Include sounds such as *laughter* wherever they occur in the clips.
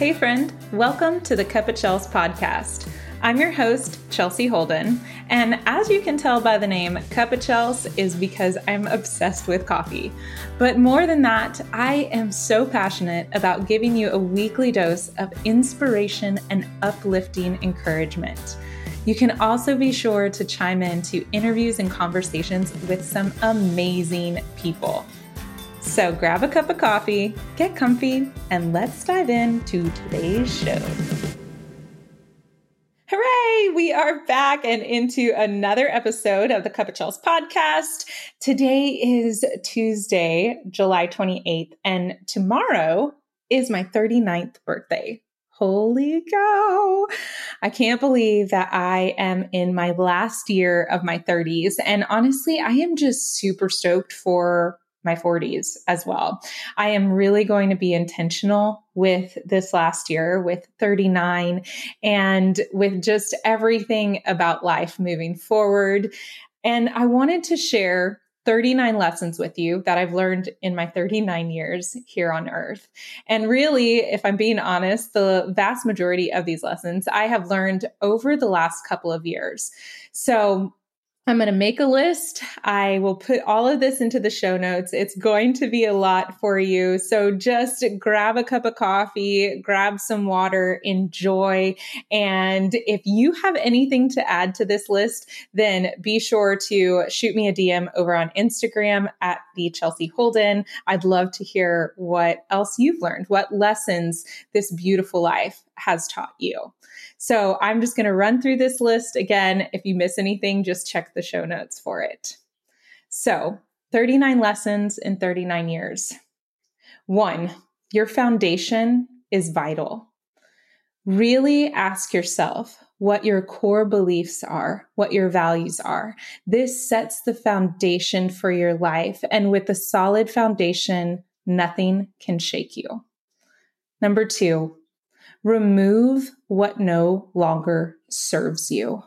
Hey, friend, welcome to the Cup of Chels podcast. I'm your host, Chelsea Holden, and as you can tell by the name, Cup of Chels is because I'm obsessed with coffee. But more than that, I am so passionate about giving you a weekly dose of inspiration and uplifting encouragement. You can also be sure to chime in to interviews and conversations with some amazing people. So grab a cup of coffee, get comfy, and let's dive into today's show. Hooray! We are back and into another episode of the Cup of Chels podcast. Today is Tuesday, July 28th, and tomorrow is my 39th birthday. Holy cow. I can't believe that I am in my last year of my 30s. And honestly, I am just super stoked for my 40s as well. I am really going to be intentional with this last year, with 39, and with just everything about life moving forward. And I wanted to share 39 lessons with you that I've learned in my 39 years here on earth. And really, if I'm being honest, the vast majority of these lessons I have learned over the last couple of years. So I'm going to make a list. I will put all of this into the show notes. It's going to be a lot for you. So just grab a cup of coffee, grab some water, enjoy. And if you have anything to add to this list, then be sure to shoot me a DM over on Instagram at the Chelsea Holden. I'd love to hear what else you've learned, what lessons this beautiful life has taught you. So I'm just going to run through this list again. If you miss anything, just check the show notes for it. So 39 lessons in 39 years. One, your foundation is vital. Really ask yourself what your core beliefs are, what your values are. This sets the foundation for your life. And with a solid foundation, nothing can shake you. Number two, remove what no longer serves you.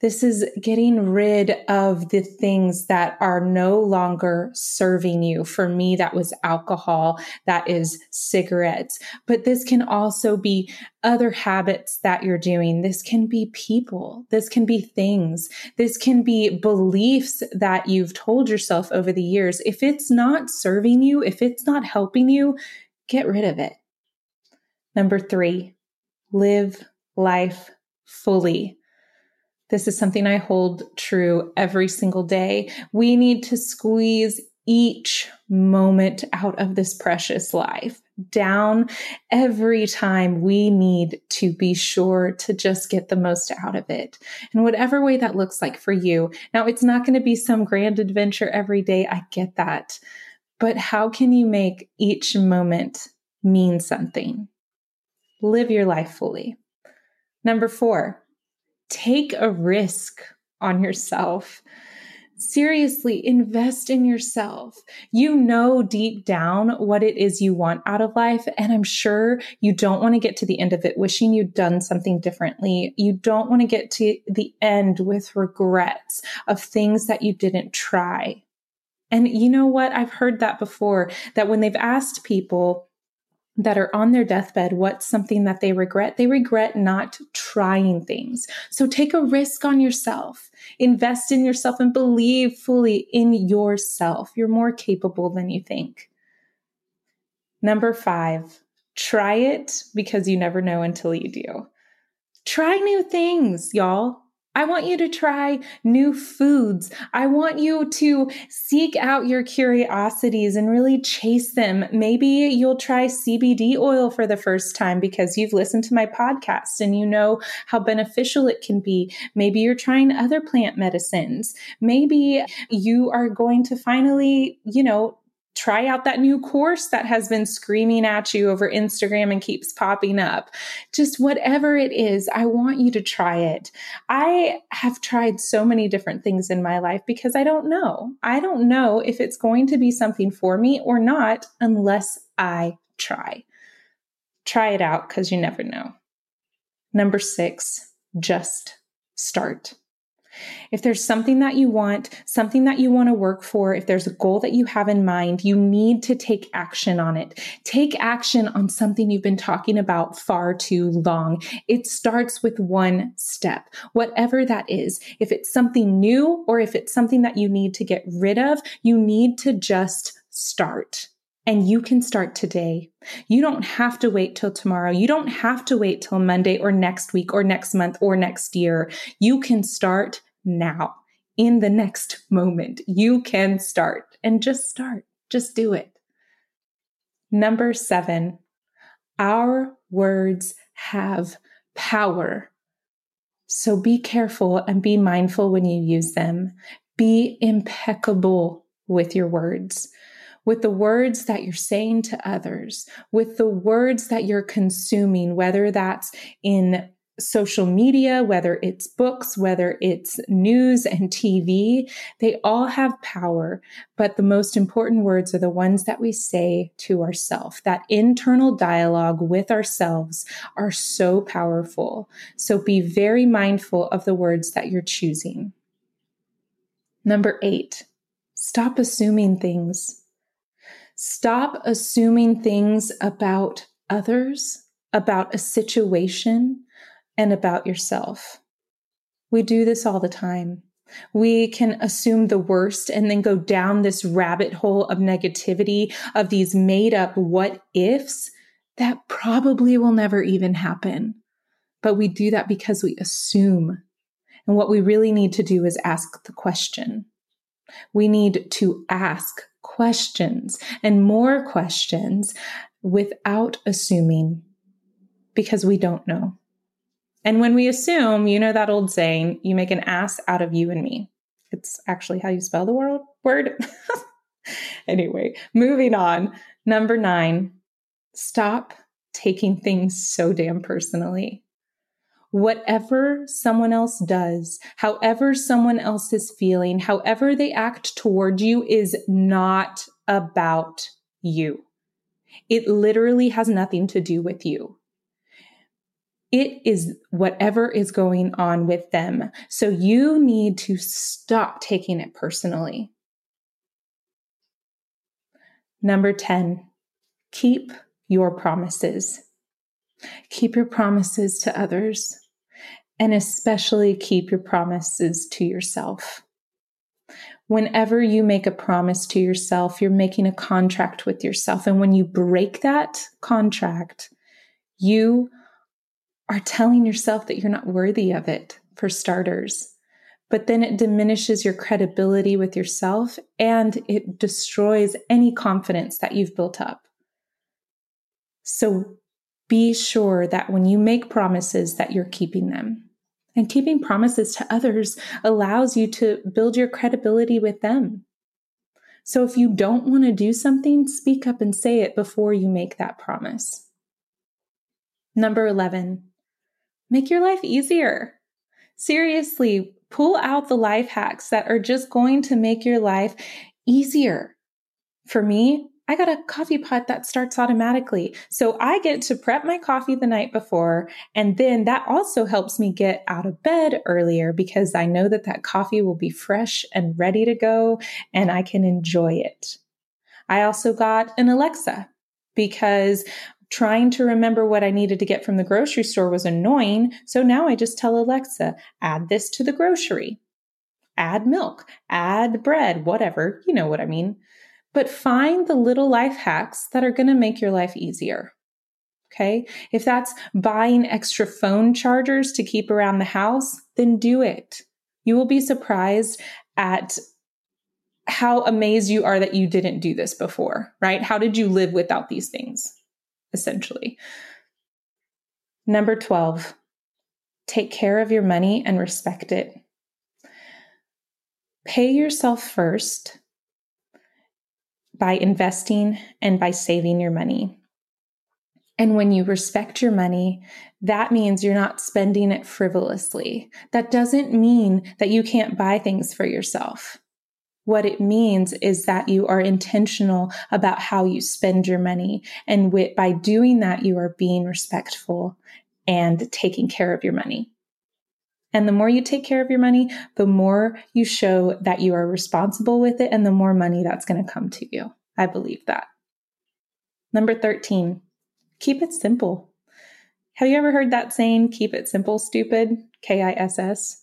This is getting rid of the things that are no longer serving you. For me, that was alcohol, that is cigarettes, but this can also be other habits that you're doing. This can be people. This can be things. This can be beliefs that you've told yourself over the years. If it's not serving you, if it's not helping you, get rid of it. Number three, live life fully. This is something I hold true every single day. We need to squeeze each moment out of this precious life down every time we need to be sure to just get the most out of it in whatever way that looks like for you. Now, it's not going to be some grand adventure every day. I get that. But how can you make each moment mean something? Live your life fully. Number four, take a risk on yourself. Seriously, invest in yourself. You know deep down what it is you want out of life. And I'm sure you don't want to get to the end of it wishing you'd done something differently. You don't want to get to the end with regrets of things that you didn't try. And you know what? I've heard that before that when they've asked people, that are on their deathbed what's something that they regret? They regret not trying things. So take a risk on yourself. Invest in yourself and believe fully in yourself. You're more capable than you think. Number 5 try it because you never know until you do. Try new things y'all I want you to try new foods. I want you to seek out your curiosities and really chase them. Maybe you'll try CBD oil for the first time because you've listened to my podcast and you know how beneficial it can be. Maybe you're trying other plant medicines. Maybe you are going to finally, you know, try out that new course that has been screaming at you over Instagram and keeps popping up. Just whatever it is, I want you to try it. I have tried so many different things in my life because I don't know. I don't know if it's going to be something for me or not unless I try. Try it out because you never know. Number six, just start. If there's something that you want, something that you want to work for, if there's a goal that you have in mind, you need to take action on it. Take action on something you've been talking about far too long. It starts with one step, whatever that is. If it's something new or if it's something that you need to get rid of, you need to just start. And you can start today. You don't have to wait till tomorrow. You don't have to wait till Monday or next week or next month or next year. You can start now in the next moment. You can start and just start. Just do it. Number seven, our words have power. So be careful and be mindful when you use them. Be impeccable with your words, with the words that you're saying to others, with the words that you're consuming, whether that's in social media, whether it's books, whether it's news and TV, they all have power. But the most important words are the ones that we say to ourselves. That internal dialogue with ourselves are so powerful. So be very mindful of the words that you're choosing. Number eight, stop assuming things. Stop assuming things about others, about a situation, and about yourself. We do this all the time. We can assume the worst and then go down this rabbit hole of negativity, of these made up what ifs that probably will never even happen. But we do that because we assume. And what we really need to do is ask the question. We need to ask questions and more questions without assuming because we don't know. And when we assume, you know that old saying, you make an ass out of you and me. It's actually how you spell the word. word. *laughs* anyway, moving on. Number nine, stop taking things so damn personally. Whatever someone else does, however someone else is feeling, however they act toward you is not about you. It literally has nothing to do with you. It is whatever is going on with them. So you need to stop taking it personally. Number 10, keep your promises. Keep your promises to others, and especially keep your promises to yourself. Whenever you make a promise to yourself, you're making a contract with yourself. And when you break that contract, you are telling yourself that you're not worthy of it, for starters. But then it diminishes your credibility with yourself and it destroys any confidence that you've built up. So be sure that when you make promises that you're keeping them. And keeping promises to others allows you to build your credibility with them. So if you don't want to do something, speak up and say it before you make that promise. Number 11, make your life easier. Seriously, pull out the life hacks that are just going to make your life easier. For me, I got a coffee pot that starts automatically. So I get to prep my coffee the night before. And then that also helps me get out of bed earlier because I know that that coffee will be fresh and ready to go and I can enjoy it. I also got an Alexa because trying to remember what I needed to get from the grocery store was annoying. So now I just tell Alexa, add this to the grocery, add milk, add bread, whatever. You know what I mean. But find the little life hacks that are going to make your life easier. Okay. If that's buying extra phone chargers to keep around the house, then do it. You will be surprised at how amazed you are that you didn't do this before, right? How did you live without these things? Essentially. Number 12, take care of your money and respect it. Pay yourself first by investing and by saving your money. And when you respect your money, that means you're not spending it frivolously. That doesn't mean that you can't buy things for yourself. What it means is that you are intentional about how you spend your money. And with, by doing that, you are being respectful and taking care of your money. And the more you take care of your money, the more you show that you are responsible with it and the more money that's going to come to you. I believe that. Number 13, keep it simple. Have you ever heard that saying, keep it simple, stupid? K I S S.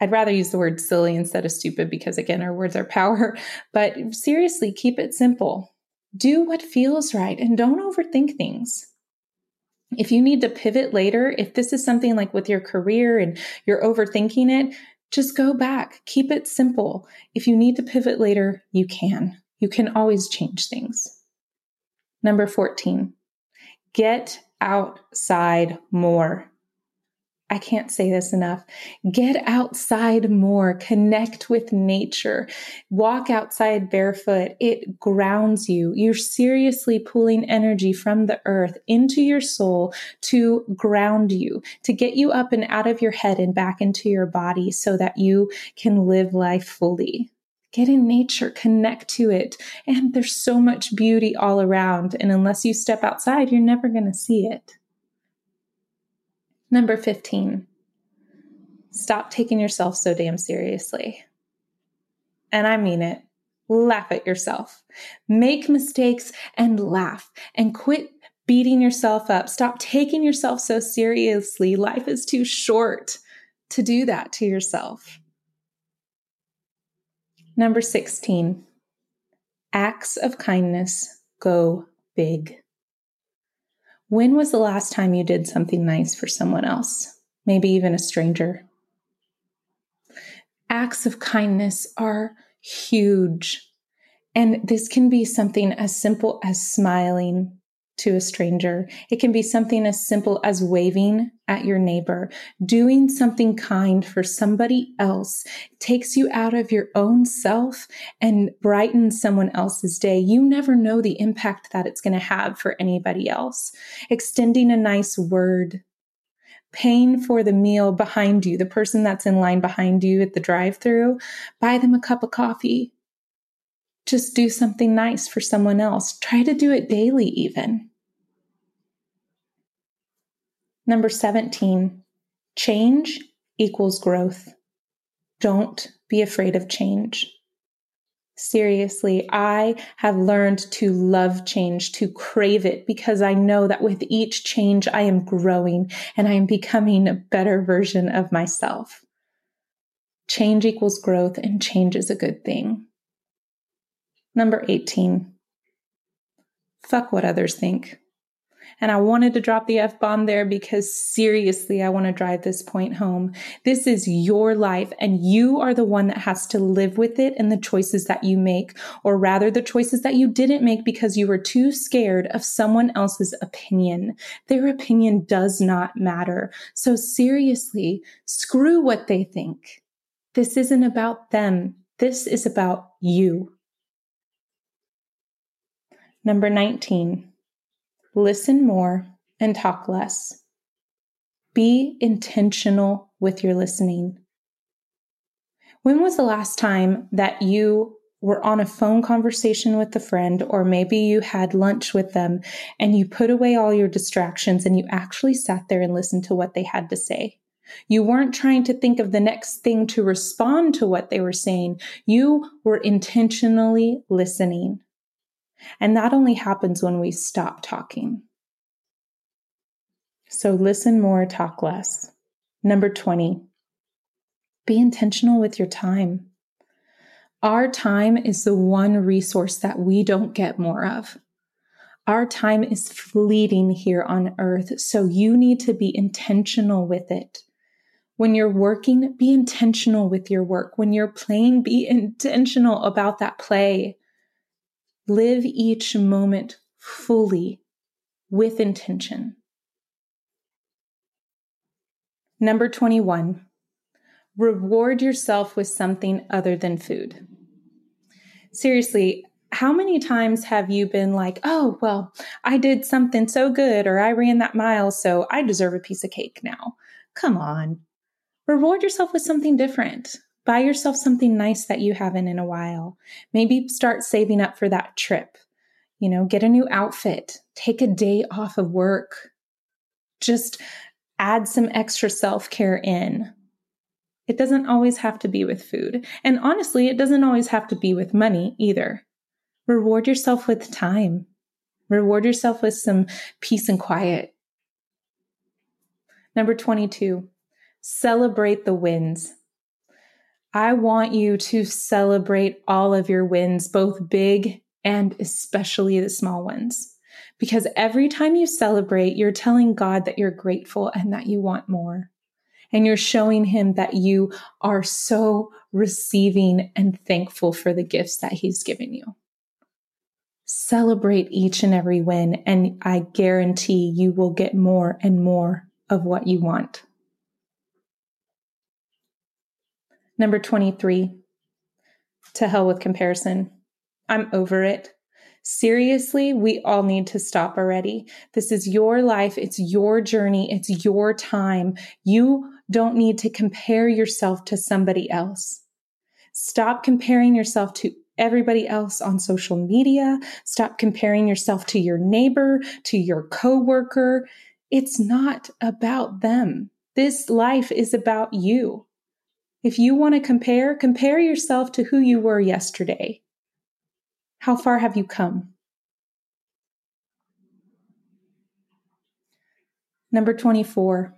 I'd rather use the word silly instead of stupid because, again, our words are power. *laughs* But seriously, keep it simple. Do what feels right and don't overthink things. If you need to pivot later, if this is something like with your career and you're overthinking it, just go back. Keep it simple. If you need to pivot later, you can. You can always change things. Number 14, get outside more. I can't say this enough. Get outside more, connect with nature, walk outside barefoot. It grounds you. You're seriously pulling energy from the earth into your soul to ground you, to get you up and out of your head and back into your body so that you can live life fully. Get in nature, connect to it. And there's so much beauty all around. And unless you step outside, you're never going to see it. Number 15, stop taking yourself so damn seriously. And I mean it. Laugh at yourself. Make mistakes and laugh and quit beating yourself up. Stop taking yourself so seriously. Life is too short to do that to yourself. Number 16, acts of kindness go big. When was the last time you did something nice for someone else? Maybe even a stranger. Acts of kindness are huge. And this can be something as simple as smiling to a stranger. It can be something as simple as waving at your neighbor. Doing something kind for somebody else takes you out of your own self and brightens someone else's day. You never know the impact that it's going to have for anybody else. Extending a nice word, paying for the meal behind you, the person that's in line behind you at the drive through, buy them a cup of coffee. Just do something nice for someone else. Try to do it daily, even. Number 17, change equals growth. Don't be afraid of change. Seriously, I have learned to love change, to crave it, because I know that with each change, I am growing and I am becoming a better version of myself. Change equals growth, and change is a good thing. Number 18, fuck what others think. And I wanted to drop the F bomb there because seriously, I want to drive this point home. This is your life and you are the one that has to live with it and the choices that you make, or rather the choices that you didn't make because you were too scared of someone else's opinion. Their opinion does not matter. So seriously, screw what they think. This isn't about them. This is about you. Number 19 listen more, and talk less. Be intentional with your listening. When was the last time that you were on a phone conversation with a friend, or maybe you had lunch with them and you put away all your distractions and you actually sat there and listened to what they had to say? You weren't trying to think of the next thing to respond to what they were saying. You were intentionally listening. And that only happens when we stop talking. So listen more, talk less. Number 20, be intentional with your time. Our time is the one resource that we don't get more of. Our time is fleeting here on earth, so you need to be intentional with it. When you're working, be intentional with your work. When you're playing, be intentional about that play. Live each moment fully with intention. Number 21, reward yourself with something other than food. Seriously, how many times have you been like, oh, well, I did something so good or I ran that mile, so I deserve a piece of cake now? Come on. Reward yourself with something different. Buy yourself something nice that you haven't in a while. Maybe start saving up for that trip. You know, get a new outfit, take a day off of work. Just add some extra self care in. It doesn't always have to be with food. And honestly, it doesn't always have to be with money either. Reward yourself with time. Reward yourself with some peace and quiet. Number 22, celebrate the wins. I want you to celebrate all of your wins, both big and especially the small ones. Because every time you celebrate, you're telling God that you're grateful and that you want more. And you're showing Him that you are so receiving and thankful for the gifts that He's given you. Celebrate each and every win, and I guarantee you will get more and more of what you want. Number 23, to hell with comparison. I'm over it. Seriously, we all need to stop already. This is your life. It's your journey. It's your time. You don't need to compare yourself to somebody else. Stop comparing yourself to everybody else on social media. Stop comparing yourself to your neighbor, to your coworker. It's not about them. This life is about you. If you want to compare, compare yourself to who you were yesterday. How far have you come? Number 24,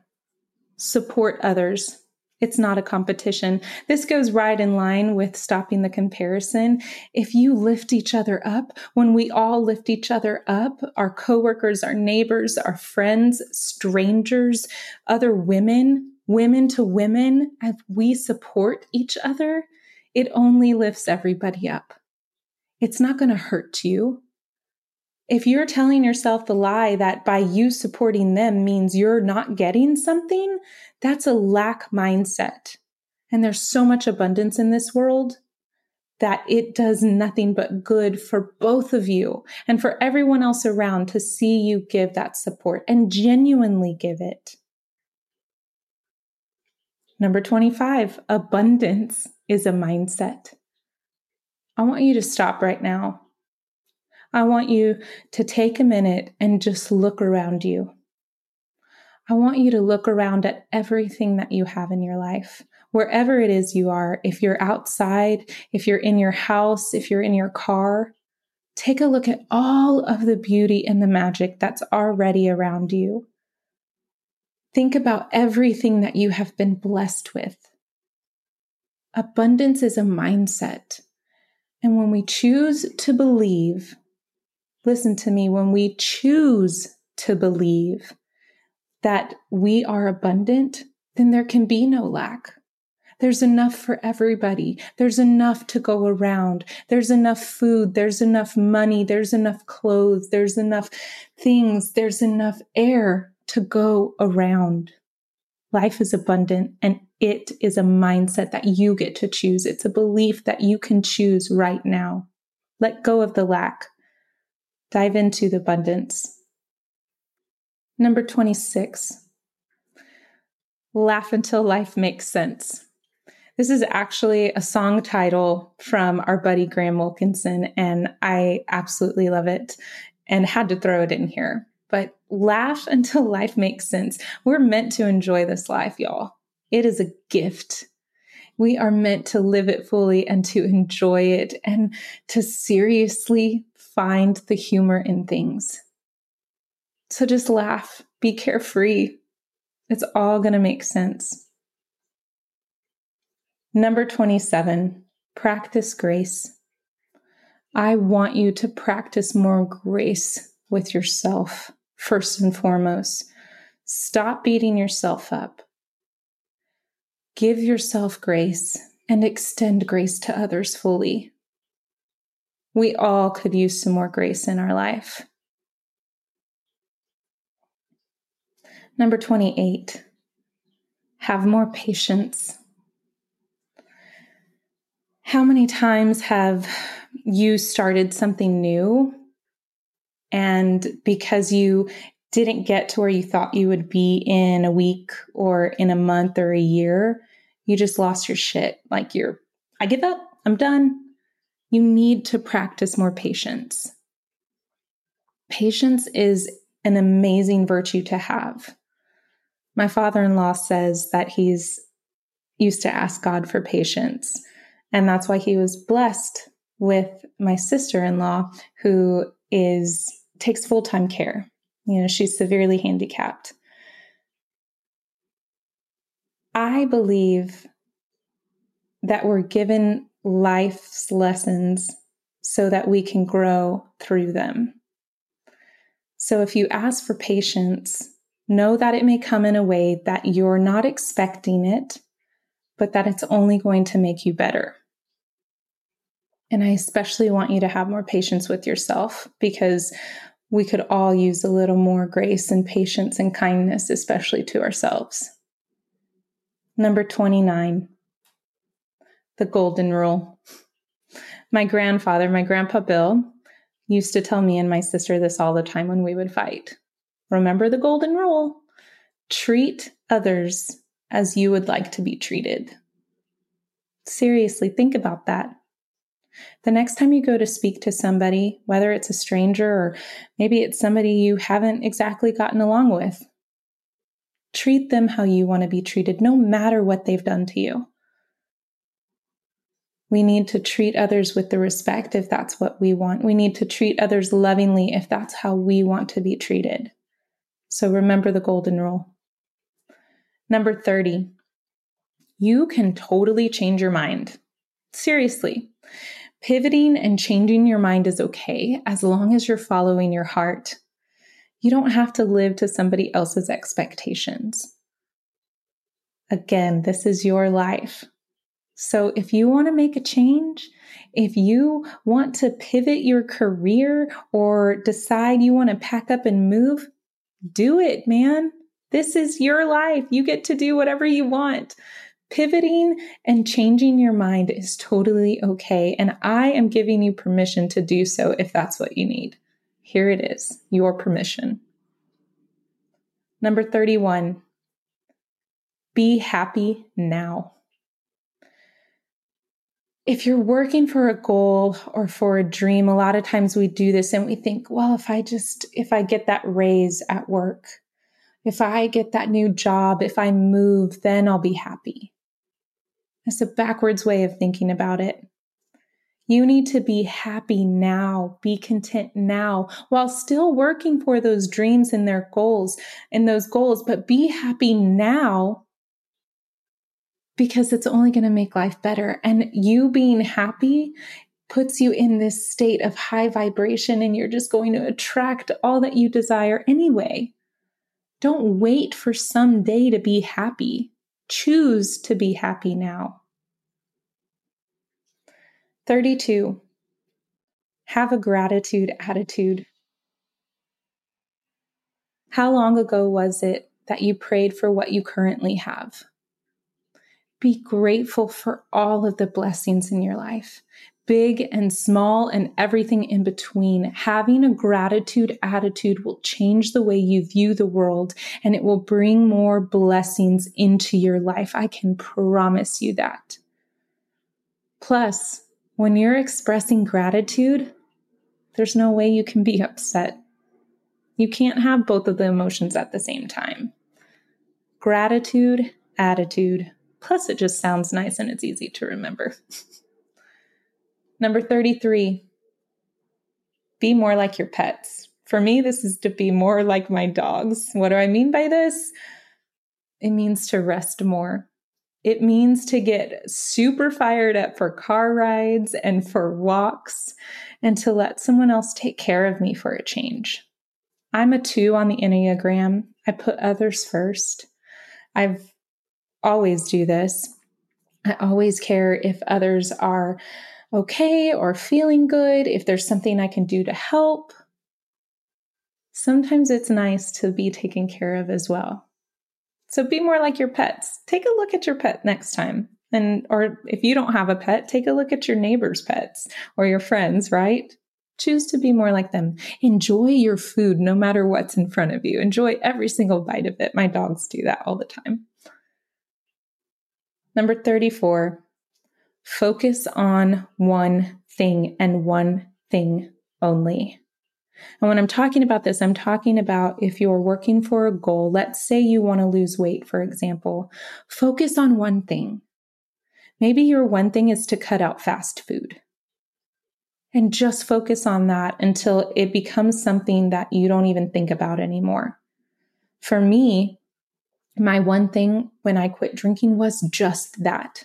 support others. It's not a competition. This goes right in line with stopping the comparison. If you lift each other up, when we all lift each other up, our coworkers, our neighbors, our friends, strangers, other women, women to women, as we support each other, it only lifts everybody up. It's not going to hurt you. If you're telling yourself the lie that by you supporting them means you're not getting something, that's a lack mindset. And there's so much abundance in this world that it does nothing but good for both of you and for everyone else around to see you give that support and genuinely give it. Number 25, abundance is a mindset. I want you to stop right now. I want you to take a minute and just look around you. I want you to look around at everything that you have in your life, wherever it is you are. If you're outside, if you're in your house, if you're in your car, take a look at all of the beauty and the magic that's already around you. Think about everything that you have been blessed with. Abundance is a mindset. And when we choose to believe, listen to me, when we choose to believe that we are abundant, then there can be no lack. There's enough for everybody. There's enough to go around. There's enough food. There's enough money. There's enough clothes. There's enough things. There's enough air to go around. Life is abundant and it is a mindset that you get to choose. It's a belief that you can choose right now. Let go of the lack. Dive into the abundance. Number 26. Laugh until life makes sense. This is actually a song title from our buddy Graham Wilkinson, and I absolutely love it and had to throw it in here laugh until *laughs* life makes sense. We're meant to enjoy this life, y'all. It is a gift. We are meant to live it fully and to enjoy it and to seriously find the humor in things. So just laugh, be carefree. It's all going to make sense. Number 27, practice grace. I want you to practice more grace with yourself first and foremost. Stop beating yourself up. Give yourself grace and extend grace to others fully. We all could use some more grace in our life. Number 28, have more patience. How many times have you started something new and because you didn't get to where you thought you would be in a week or in a month or a year, you just lost your shit. Like you're, I give up, I'm done. You need to practice more patience. Patience is an amazing virtue to have. My father in law says that he's used to ask God for patience. And that's why he was blessed with my sister-in-law who is takes full-time care. You know, she's severely handicapped. I believe that we're given life's lessons so that we can grow through them. So if you ask for patience, know that it may come in a way that you're not expecting it, but that it's only going to make you better. And I especially want you to have more patience with yourself because we could all use a little more grace and patience and kindness, especially to ourselves. Number 29, the golden rule. My grandfather, my grandpa Bill, used to tell me and my sister this all the time when we would fight. Remember the golden rule treat others as you would like to be treated. Seriously, think about that. The next time you go to speak to somebody, whether it's a stranger or maybe it's somebody you haven't exactly gotten along with, treat them how you want to be treated, no matter what they've done to you. We need to treat others with the respect if that's what we want. We need to treat others lovingly if that's how we want to be treated. So remember the golden rule. Number 30, you can totally change your mind. Seriously. Pivoting and changing your mind is okay as long as you're following your heart. You don't have to live to somebody else's expectations. Again, this is your life. So if you want to make a change, if you want to pivot your career or decide you want to pack up and move, do it, man. This is your life. You get to do whatever you want. Pivoting and changing your mind is totally okay. And I am giving you permission to do so if that's what you need. Here it is your permission. Number 31, be happy now. If you're working for a goal or for a dream, a lot of times we do this and we think, well, if I just, if I get that raise at work, if I get that new job, if I move, then I'll be happy. It's a backwards way of thinking about it. You need to be happy now, be content now, while still working for those dreams and their goals and those goals, but be happy now because it's only going to make life better. And you being happy puts you in this state of high vibration and you're just going to attract all that you desire anyway. Don't wait for some day to be happy. Choose to be happy now. 32. Have a gratitude attitude. How long ago was it that you prayed for what you currently have? Be grateful for all of the blessings in your life, big and small, and everything in between. Having a gratitude attitude will change the way you view the world and it will bring more blessings into your life. I can promise you that. Plus, when you're expressing gratitude, there's no way you can be upset. You can't have both of the emotions at the same time. Gratitude, attitude, plus it just sounds nice and it's easy to remember. *laughs* Number 33, be more like your pets. For me, this is to be more like my dogs. What do I mean by this? It means to rest more. It means to get super fired up for car rides and for walks and to let someone else take care of me for a change. I'm a two on the Enneagram. I put others first. I've always do this. I always care if others are okay or feeling good, if there's something I can do to help. Sometimes it's nice to be taken care of as well. So be more like your pets. Take a look at your pet next time. And or if you don't have a pet, take a look at your neighbor's pets or your friends, right? Choose to be more like them. Enjoy your food no matter what's in front of you. Enjoy every single bite of it. My dogs do that all the time. Number 34, focus on one thing and one thing only. And when I'm talking about this, I'm talking about if you're working for a goal, let's say you want to lose weight, for example, focus on one thing. Maybe your one thing is to cut out fast food and just focus on that until it becomes something that you don't even think about anymore. For me, my one thing when I quit drinking was just that.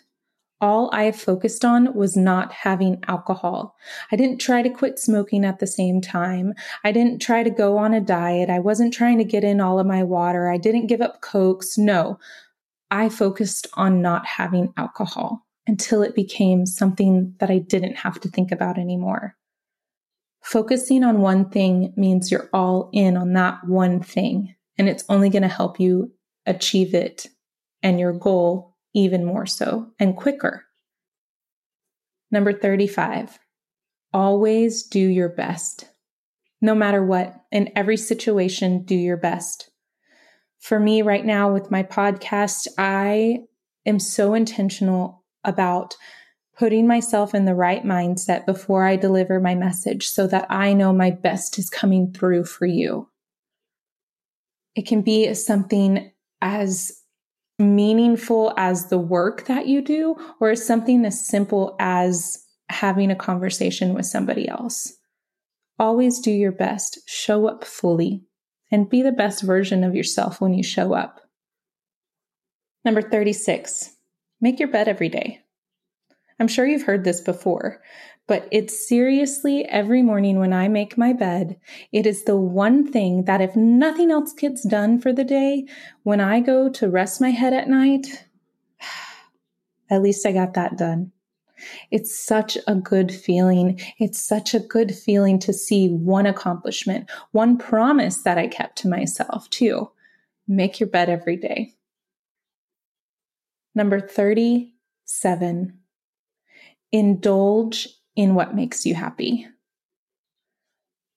All I focused on was not having alcohol. I didn't try to quit smoking at the same time. I didn't try to go on a diet. I wasn't trying to get in all of my water. I didn't give up Cokes. No, I focused on not having alcohol until it became something that I didn't have to think about anymore. Focusing on one thing means you're all in on that one thing, and it's only going to help you achieve it and your goal even more so and quicker. Number 35, always do your best. No matter what, in every situation, do your best. For me, right now with my podcast, I am so intentional about putting myself in the right mindset before I deliver my message so that I know my best is coming through for you. It can be something as meaningful as the work that you do, or is something as simple as having a conversation with somebody else. Always do your best, show up fully, and be the best version of yourself when you show up. Number 36, make your bed every day. I'm sure you've heard this before, but it's seriously every morning when I make my bed, it is the one thing that if nothing else gets done for the day, when I go to rest my head at night, *sighs* at least I got that done. It's such a good feeling. It's such a good feeling to see one accomplishment, one promise that I kept to myself, too. Make your bed every day. Number 37 indulge in what makes you happy.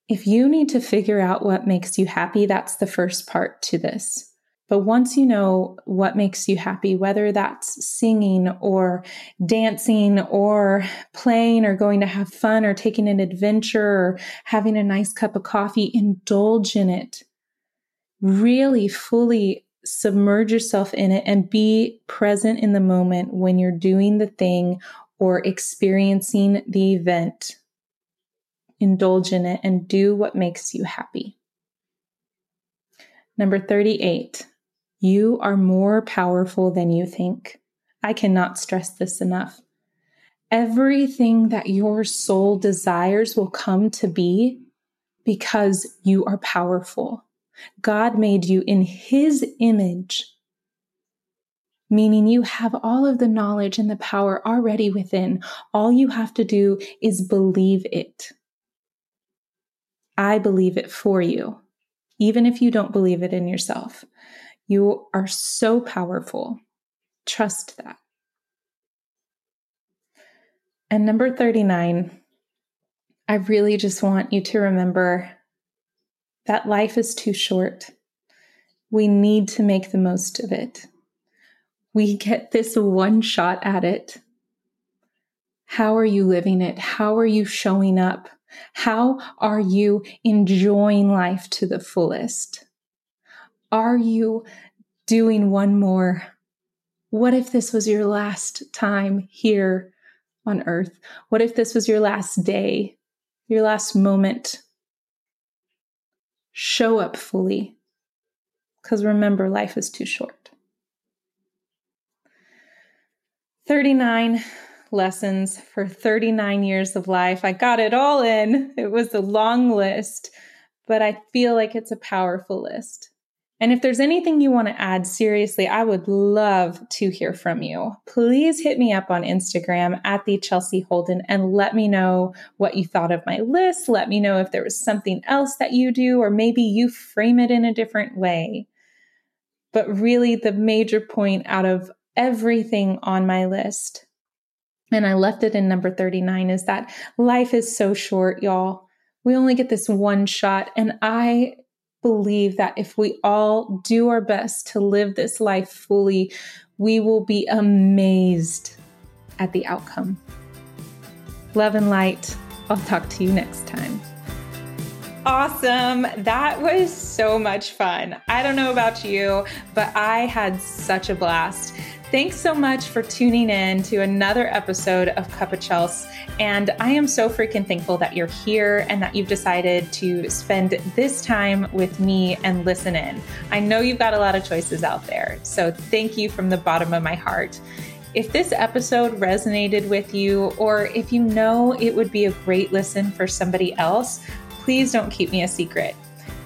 If you need to figure out what makes you happy, that's the first part to this. But once you know what makes you happy, whether that's singing or dancing or playing or going to have fun or taking an adventure or having a nice cup of coffee, indulge in it. Really fully submerge yourself in it and be present in the moment when you're doing the thing or experiencing the event, indulge in it and do what makes you happy. Number 38, you are more powerful than you think. I cannot stress this enough. Everything that your soul desires will come to be because you are powerful. God made you in His image meaning you have all of the knowledge and the power already within. All you have to do is believe it. I believe it for you, even if you don't believe it in yourself. You are so powerful. Trust that. And number 39, I really just want you to remember that life is too short. We need to make the most of it. We get this one shot at it. How are you living it? How are you showing up? How are you enjoying life to the fullest? Are you doing one more? What if this was your last time here on earth? What if this was your last day, your last moment? Show up fully. Because remember, life is too short. 39 lessons for 39 years of life. I got it all in. It was a long list, but I feel like it's a powerful list. And if there's anything you want to add, seriously, I would love to hear from you. Please hit me up on Instagram at the Chelsea Holden and let me know what you thought of my list. Let me know if there was something else that you do, or maybe you frame it in a different way. But really, the major point out of everything on my list. And I left it in number 39 is that life is so short, y'all. We only get this one shot. And I believe that if we all do our best to live this life fully, we will be amazed at the outcome. Love and light. I'll talk to you next time. Awesome. That was so much fun. I don't know about you, but I had such a blast. Thanks so much for tuning in to another episode of Cup of Chels. And I am so freaking thankful that you're here and that you've decided to spend this time with me and listen in. I know you've got a lot of choices out there. So thank you from the bottom of my heart. If this episode resonated with you, or if you know it would be a great listen for somebody else, please don't keep me a secret.